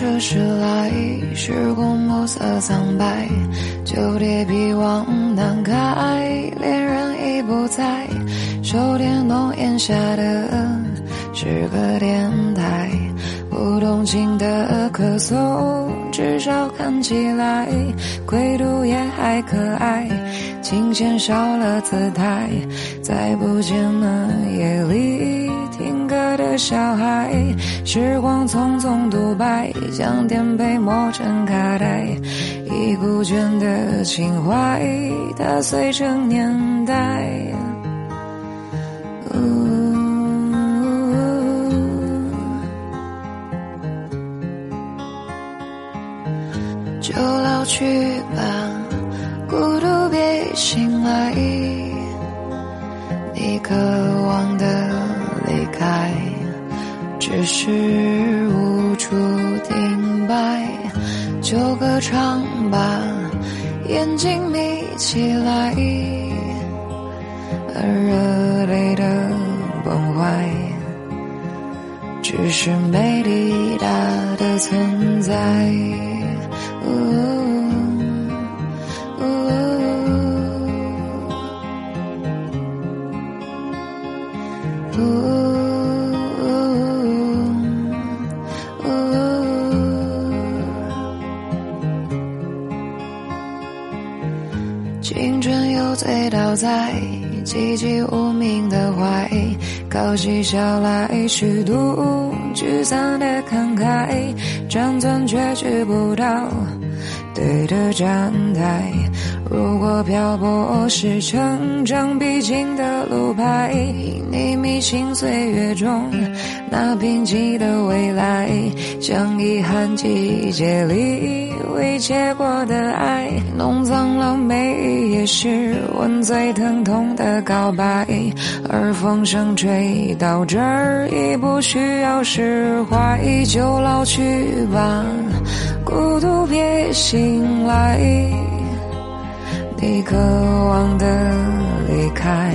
车驶来，时光暮色苍白，旧铁皮往南开，恋人已不在，手电筒檐下的是个电台，不动情的咳嗽，至少看起来归途也还可爱，琴弦少了姿态，再不见了夜里。小孩，时光匆匆独白，将颠沛磨成卡带，已古卷的情怀，踏碎成年代。就老去吧，孤独别醒来，你渴望。只是无处停摆。就歌唱吧，眼睛眯起来，热泪的崩坏，只是美丽大的存在。青春醉倒在籍籍无名的怀，靠嬉笑来虚度聚散的慷慨，辗转却去不到对的站台。如果漂泊是成长必经的路牌，你迷信岁月中那贫瘠的未来，像遗憾季节里未结果的爱，弄脏了每一页诗文最疼痛的告白，而风声吹到这儿已不需要释怀，就老去吧，孤独别醒来。你渴望的离开，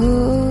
good.